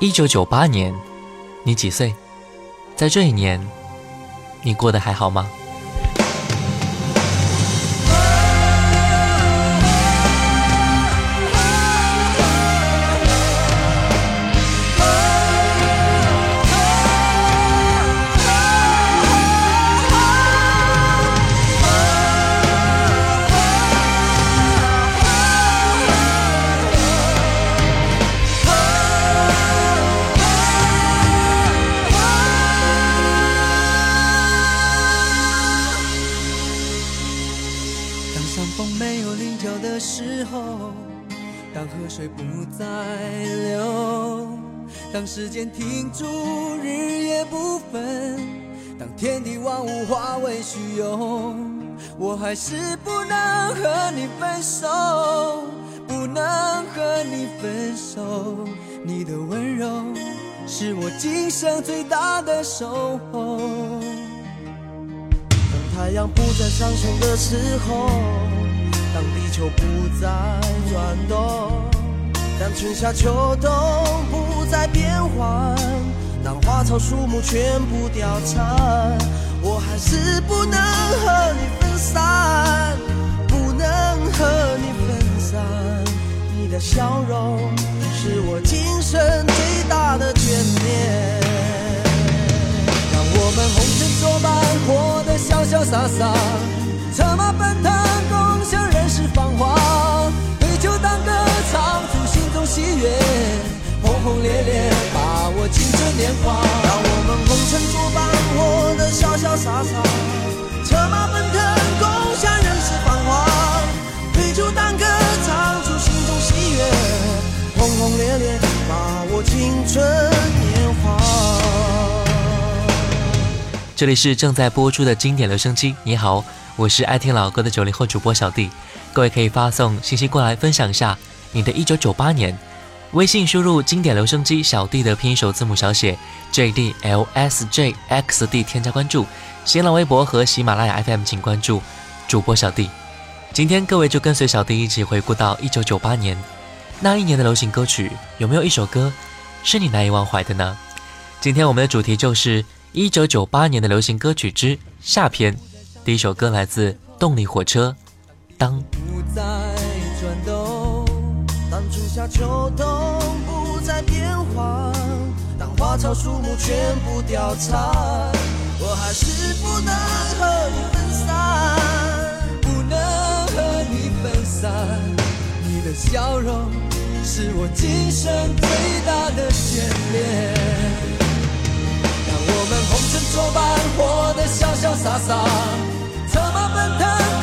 一九九八年，你几岁？在这一年，你过得还好吗？分手不能和你分手，你的温柔是我今生最大的守候。当太阳不再上升的时候，当地球不再转动，当春夏秋冬不再变换，当花草树木全部凋残，我还是不能和你分散。散，你的笑容是我今生最大的眷恋。让我们红尘作伴，活得潇潇洒洒，策马奔腾，共享人世繁华。对酒当歌，唱出心中喜悦，轰轰烈烈把握青春年华。让我们红尘作伴，活得潇潇洒洒，策马奔腾，共享人世繁华。对酒当歌。轰轰烈烈把青春年华。这里是正在播出的经典留声机。你好，我是爱听老歌的九零后主播小弟。各位可以发送信息过来分享一下你的一九九八年。微信输入“经典留声机小弟”的拼音首字母小写 “jdlsjxd”，添加关注。新浪微博和喜马拉雅 FM 请关注主播小弟。今天各位就跟随小弟一起回顾到一九九八年。那一年的流行歌曲有没有一首歌是你难以忘怀的呢今天我们的主题就是一九九八年的流行歌曲之夏天第一首歌来自动力火车当不再转动当春夏秋冬不再变化当花草树木全部凋残我还是不能和你分散不能和你分散笑容是我今生最大的眷恋。让我们红尘作伴，活得潇潇洒洒，策马奔腾。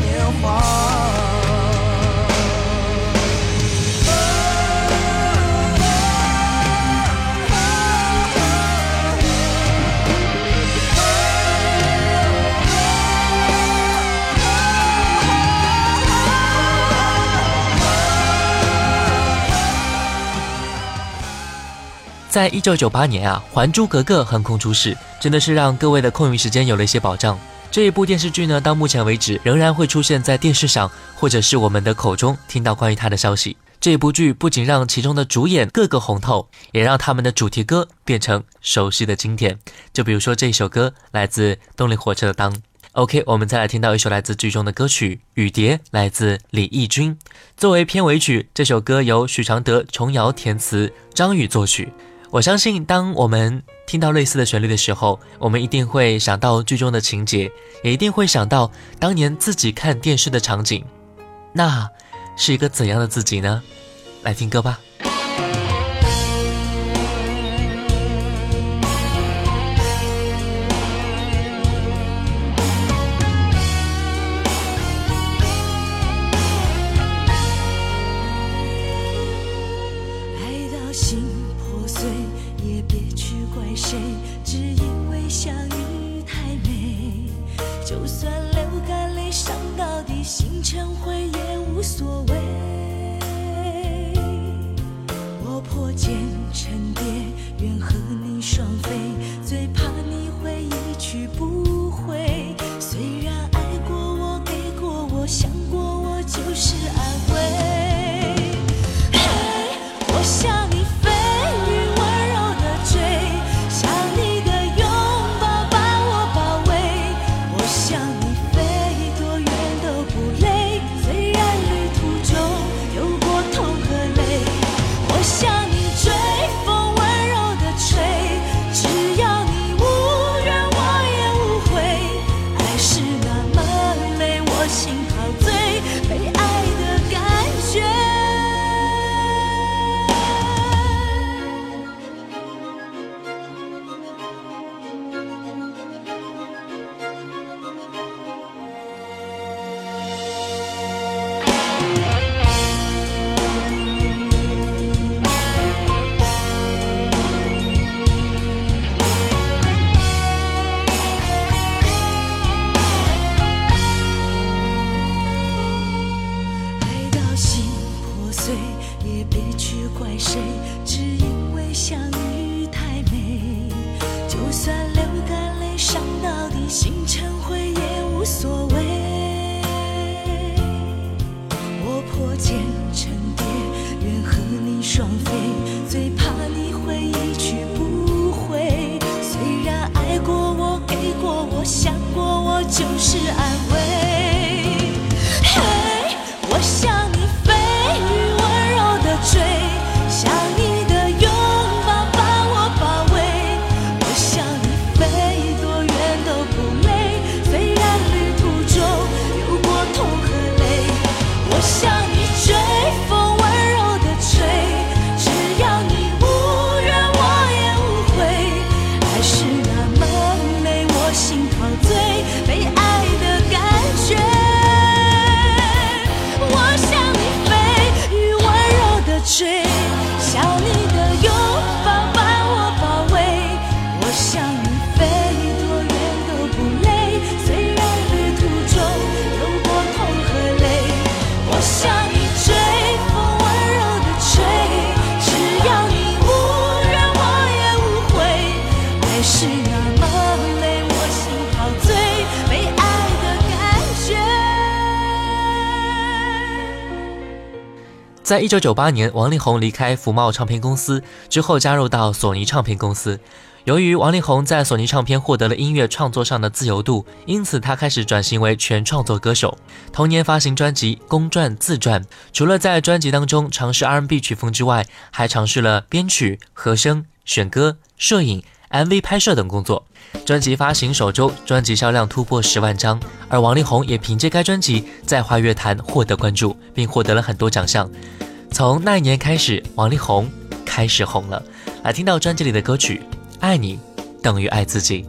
年华。在一九九八年啊，《还珠格格》横空出世，真的是让各位的空余时间有了一些保障。这一部电视剧呢，到目前为止仍然会出现在电视上，或者是我们的口中听到关于它的消息。这一部剧不仅让其中的主演各个红透，也让他们的主题歌变成熟悉的经典。就比如说这一首歌来自动力火车的《当》，OK，我们再来听到一首来自剧中的歌曲《雨蝶》，来自李翊君。作为片尾曲，这首歌由许常德、琼瑶填词，张宇作曲。我相信，当我们听到类似的旋律的时候，我们一定会想到剧中的情节，也一定会想到当年自己看电视的场景。那是一个怎样的自己呢？来听歌吧。醉也别去怪谁，只因为相遇太美。就算流干泪，伤到底，心成灰也无所谓。我破茧成蝶，愿和你双飞，最怕你会一去不回。在一九九八年，王力宏离开福茂唱片公司之后，加入到索尼唱片公司。由于王力宏在索尼唱片获得了音乐创作上的自由度，因此他开始转型为全创作歌手。同年发行专辑《公转自传》，除了在专辑当中尝试 R&B 曲风之外，还尝试了编曲、和声、选歌、摄影、MV 拍摄等工作。专辑发行首周，专辑销量突破十万张，而王力宏也凭借该专辑在华乐坛获得关注，并获得了很多奖项。从那一年开始，王力宏开始红了。来，听到专辑里的歌曲《爱你等于爱自己》。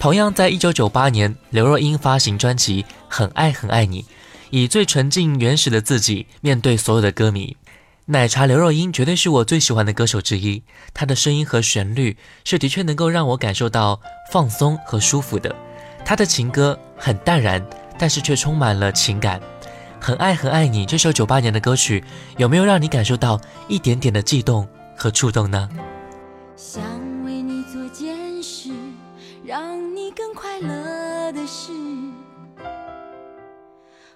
同样，在一九九八年，刘若英发行专辑《很爱很爱你》，以最纯净原始的自己面对所有的歌迷。奶茶刘若英绝对是我最喜欢的歌手之一，她的声音和旋律是的确能够让我感受到放松和舒服的。她的情歌很淡然，但是却充满了情感。《很爱很爱你》这首九八年的歌曲，有没有让你感受到一点点的悸动和触动呢？的事，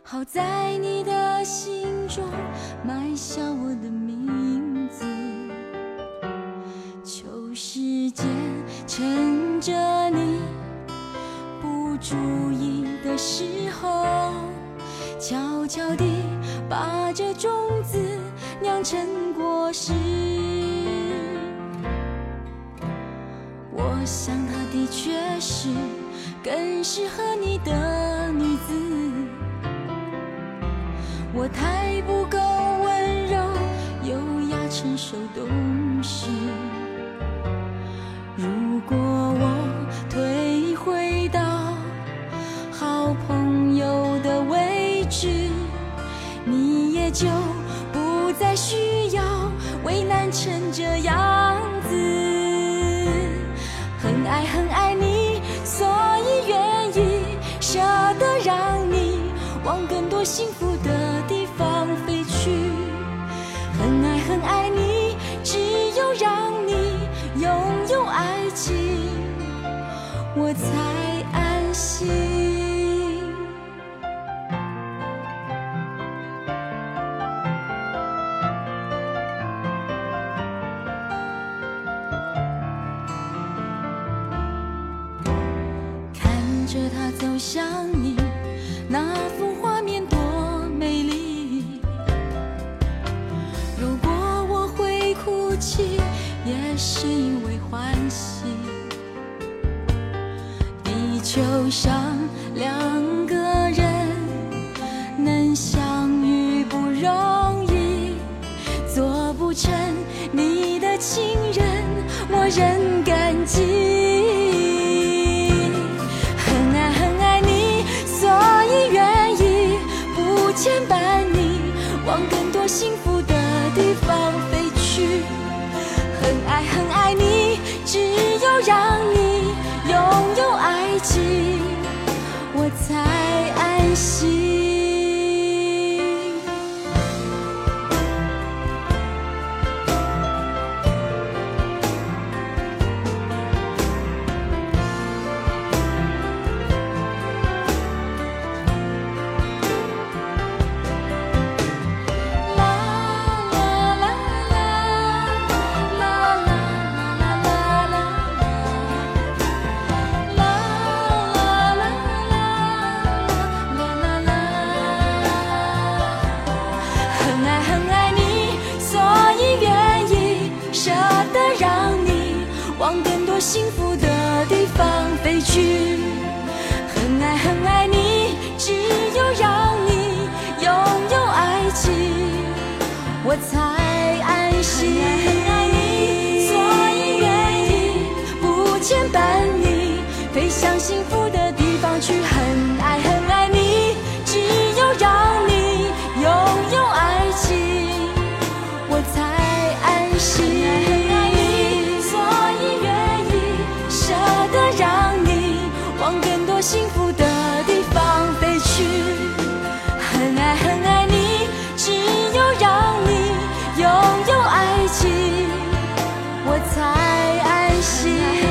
好在你的心中埋下我的名字。求时间趁着你不注意的时候，悄悄地把这种子酿成果实。我想它的确是。更适合你的女子，我太不够温柔，优雅、成熟、懂事。如果我退回到好朋友的位置，你也就不再需要为难成这样。着他走向你，那幅画面多美丽。如果我会哭泣，也是因为欢喜。地球上两个人能相遇不容易，做不成你的情人，我仍感激。幸福的地方飞去，很爱很爱你，只有让你拥有爱情，我才安心。幸福的地方飞去，很爱很爱你，只有让你拥有爱情，我才安心。很爱很爱你，所以愿意不牵绊你，飞向幸福。心。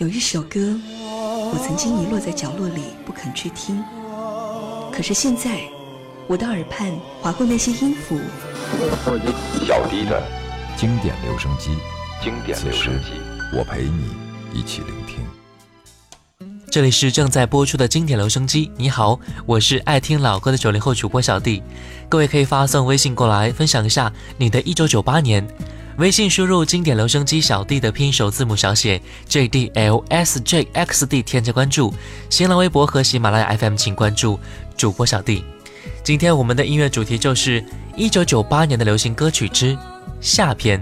有一首歌，我曾经遗落在角落里，不肯去听。可是现在，我的耳畔划过那些音符。小弟的，经典留声机，经典留声机，我陪你一起聆听。这里是正在播出的经典留声机。你好，我是爱听老歌的九零后主播小弟，各位可以发送微信过来分享一下你的一九九八年。微信输入“经典留声机小弟”的拼音首字母小写 j d l s j x d 添加关注。新浪微博和喜马拉雅 FM 请关注主播小弟。今天我们的音乐主题就是一九九八年的流行歌曲之下篇。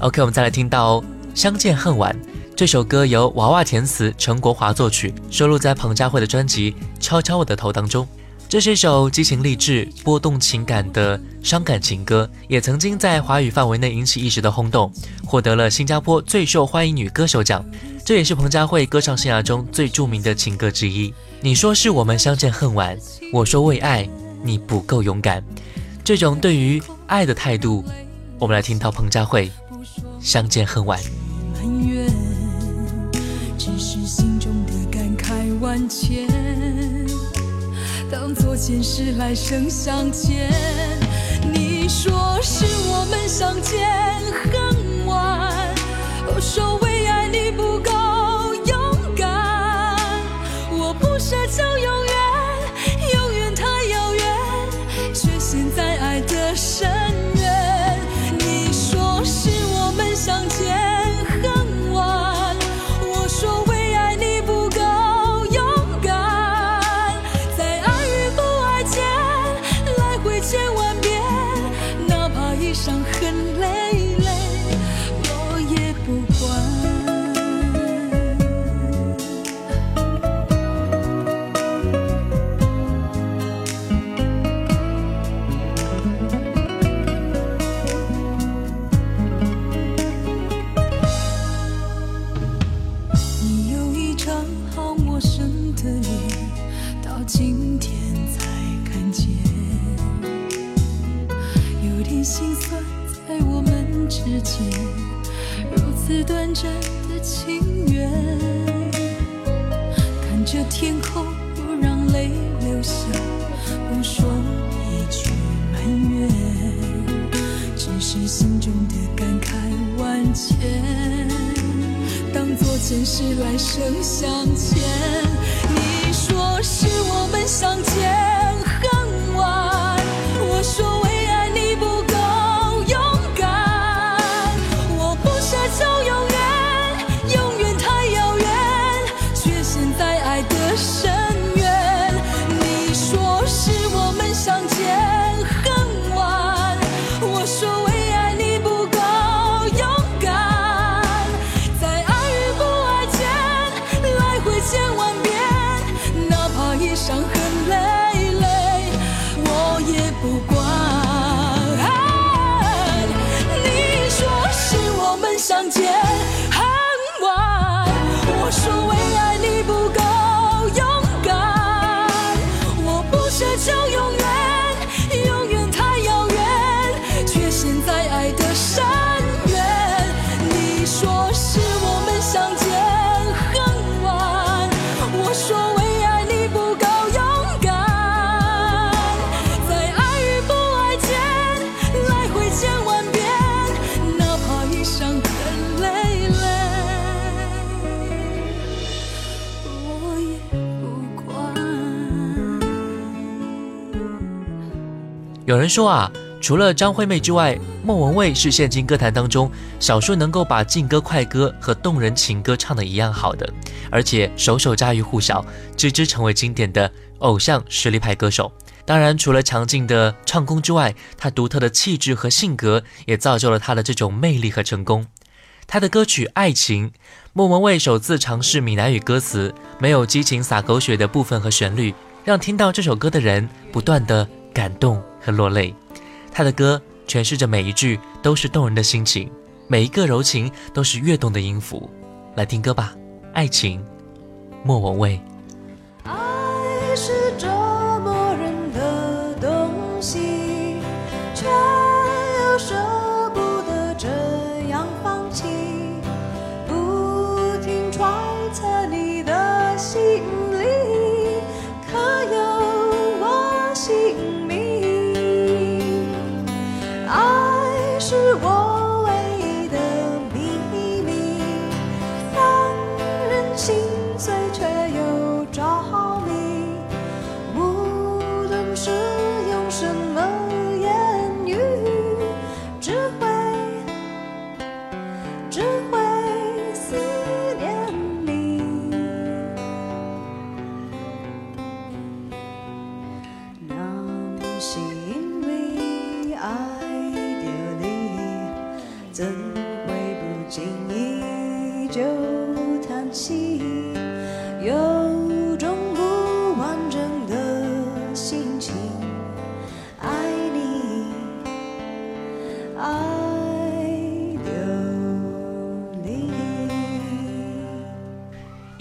OK，我们再来听到《相见恨晚》这首歌，由娃娃填词，陈国华作曲，收录在彭佳慧的专辑《敲敲我的头》当中。这是一首激情励志、波动情感的伤感情歌，也曾经在华语范围内引起一时的轰动，获得了新加坡最受欢迎女歌手奖。这也是彭佳慧歌唱生涯中最著名的情歌之一。你说是我们相见恨晚，我说为爱，你不够勇敢。这种对于爱的态度，我们来听到彭佳慧《相见恨晚》。当作前世来生相欠，你说是我们相见恨晚，我说为爱你不够。前，当做前世来生相欠。你说是我们相见。有人说啊，除了张惠妹之外，莫文蔚是现今歌坛当中少数能够把劲歌快歌和动人情歌唱的一样好的，而且首首家喻户晓、直至成为经典的偶像实力派歌手。当然，除了强劲的唱功之外，她独特的气质和性格也造就了她的这种魅力和成功。她的歌曲《爱情》，莫文蔚首次尝试闽南语歌词，没有激情洒狗血的部分和旋律，让听到这首歌的人不断的感动。和落泪，他的歌诠释着每一句都是动人的心情，每一个柔情都是跃动的音符。来听歌吧，《爱情莫我蔚。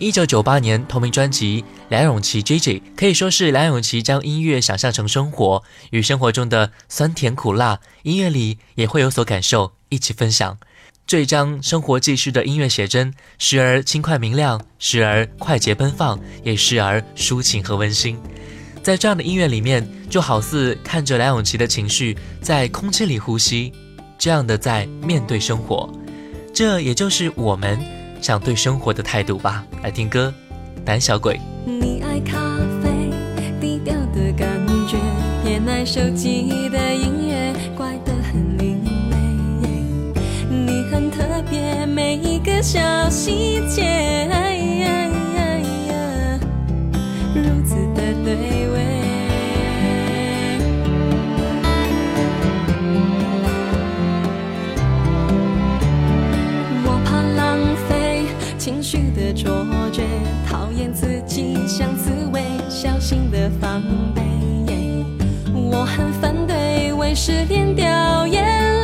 一九九八年，同名专辑《梁咏琪 J J》可以说是梁咏琪将音乐想象成生活与生活中的酸甜苦辣，音乐里也会有所感受，一起分享。这一张生活记事的音乐写真，时而轻快明亮，时而快捷奔放，也时而抒情和温馨。在这样的音乐里面，就好似看着梁咏琪的情绪在空气里呼吸，这样的在面对生活。这也就是我们。想对生活的态度吧。来听歌，《胆小鬼》。你爱咖啡，低调的感觉，偏爱手机的音乐，怪得很另类。你很特别，每一个小细节，哎呀哎呀如此的对。情绪的错觉，讨厌自己像刺猬，小心的防备。我很反对为失恋掉眼泪。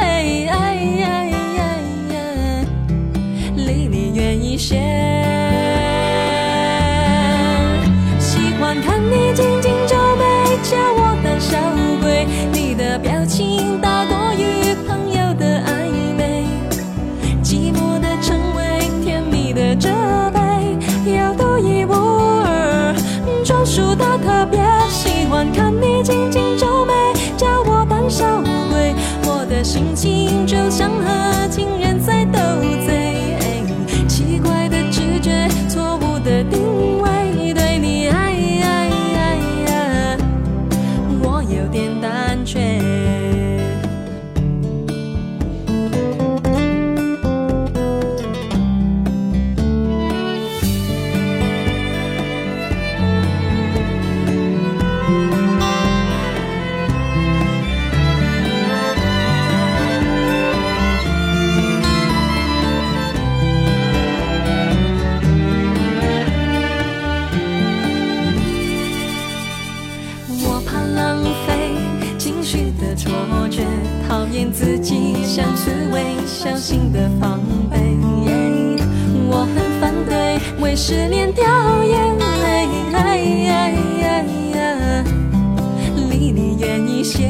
小心的防备，我很反对为失恋掉眼泪，离你远一些。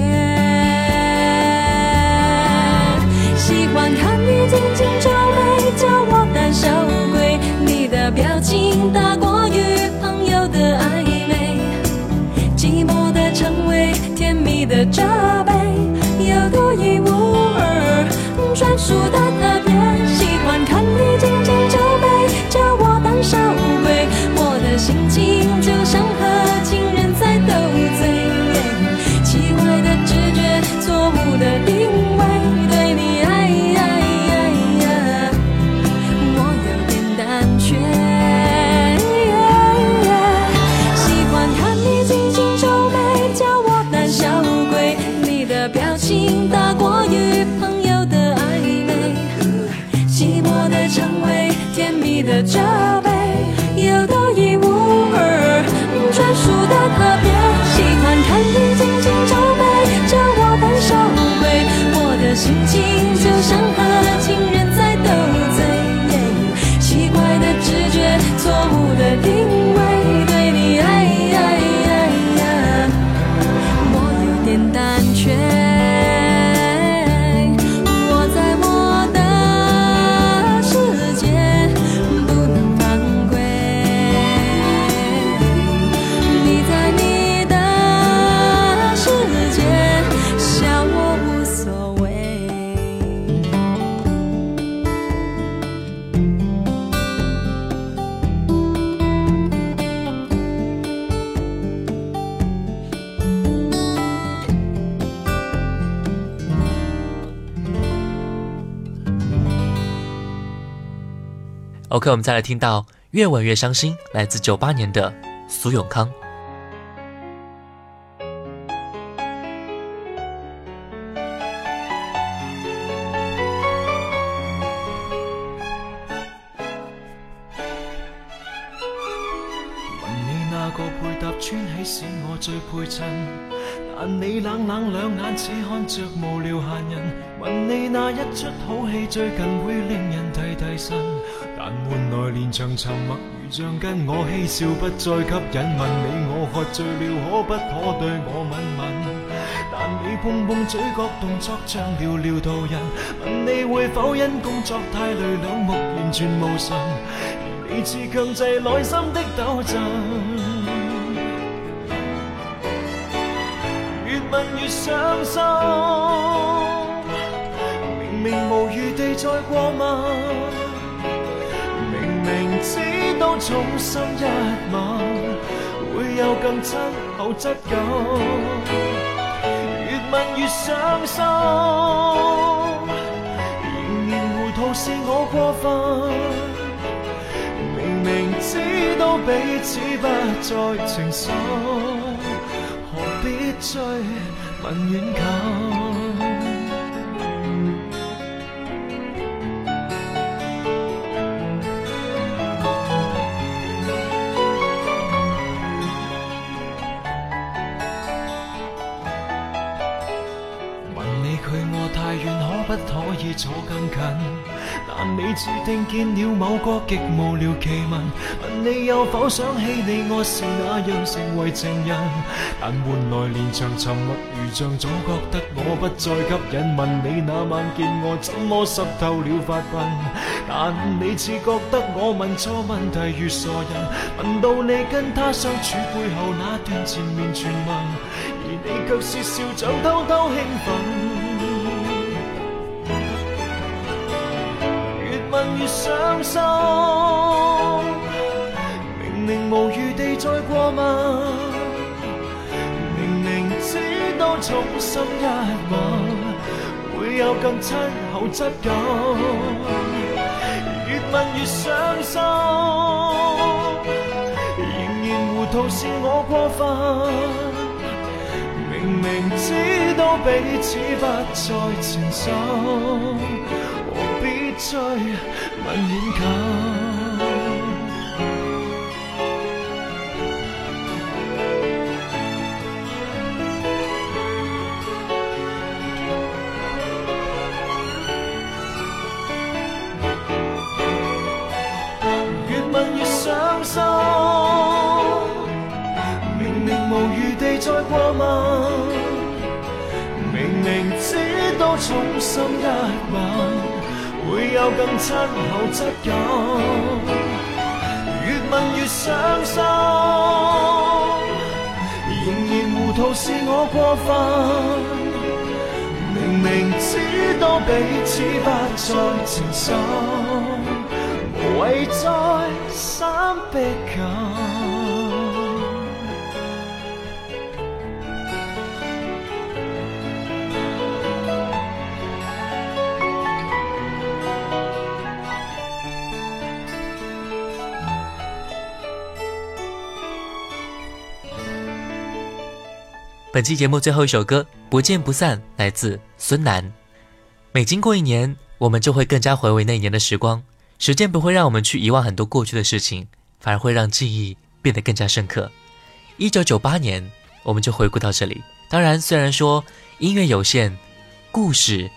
喜欢看你紧紧皱眉，叫我胆小鬼，你的表情大过。 멈춰 我们再来听到《越吻越伤心》，来自九八年的苏永康。跟我嬉笑不再吸引，问你我喝醉了可不可对我吻吻？但你碰碰嘴角动作像撩撩途人，问你会否因工作太累两目完全无神？而彼此强制内心的斗争，越问越伤心，明明无余地再过问。都重心一吻，会有更真厚质感。越问越伤心，仍然糊涂是我过分。明明知道彼此不再情深，何必追问远近？坐更近，但你注定见了某个极无聊奇闻。问你有否想起你我是那样成为情人，但换来连场沉默，如像总觉得我不再吸引。问你那晚见我怎么湿透了发鬓，但你只觉得我问错问题如傻人。问到你跟他相处背后那段前面传闻，而你却是笑像偷偷兴奋。伤心，明明无余地再过问，明明知道衷心一吻会有更亲厚质感，越问越伤心，仍然糊涂是我过分。明明知道彼此不再情深，何必追？越问越伤心，明明无余地再过问，明明只多痛心一晚。会有更亲厚质感，越问越伤心，仍然糊涂是我过分。明明知道彼此不再情深，无谓再三逼近。本期节目最后一首歌《不见不散》来自孙楠。每经过一年，我们就会更加回味那一年的时光。时间不会让我们去遗忘很多过去的事情，反而会让记忆变得更加深刻。一九九八年，我们就回顾到这里。当然，虽然说音乐有限，故事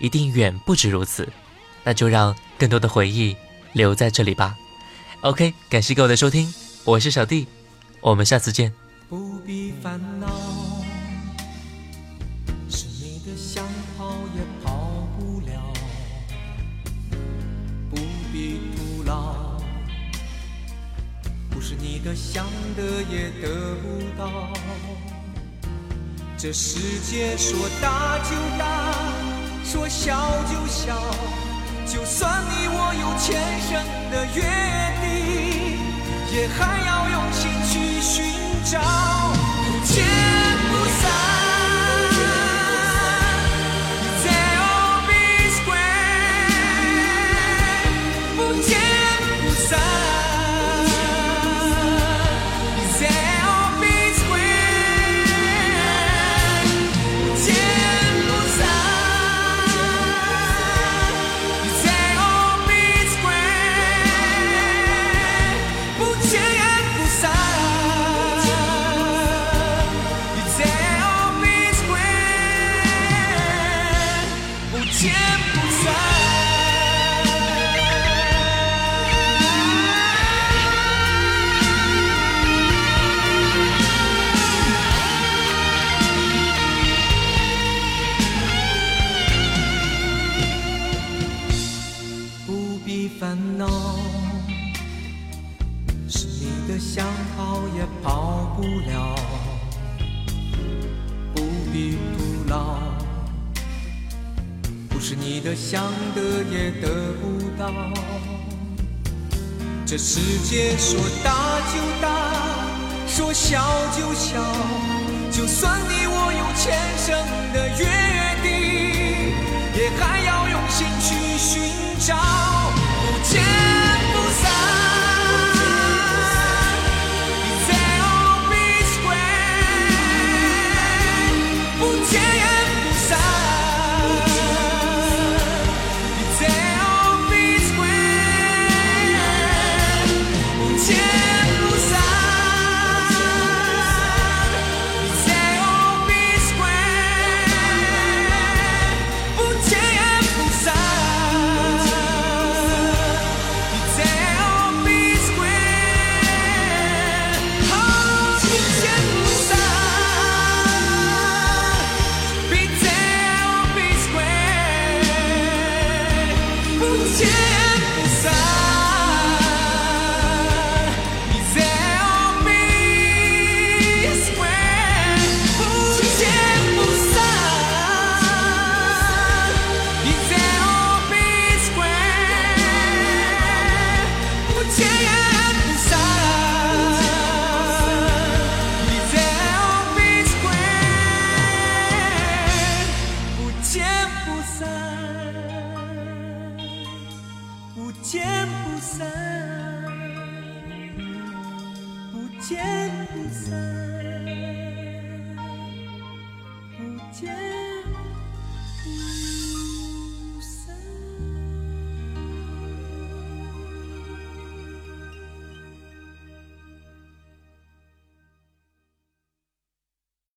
一定远不止如此。那就让更多的回忆留在这里吧。OK，感谢各位的收听，我是小弟，我们下次见。不必烦恼。你的想的也得不到，这世界说大就大，说小就小。就算你我有前生的约定，也还要用心去寻找。想得也得不到，这世界说大就大，说小就小。就算你我有前生的约定，也还要用心去寻找。不见。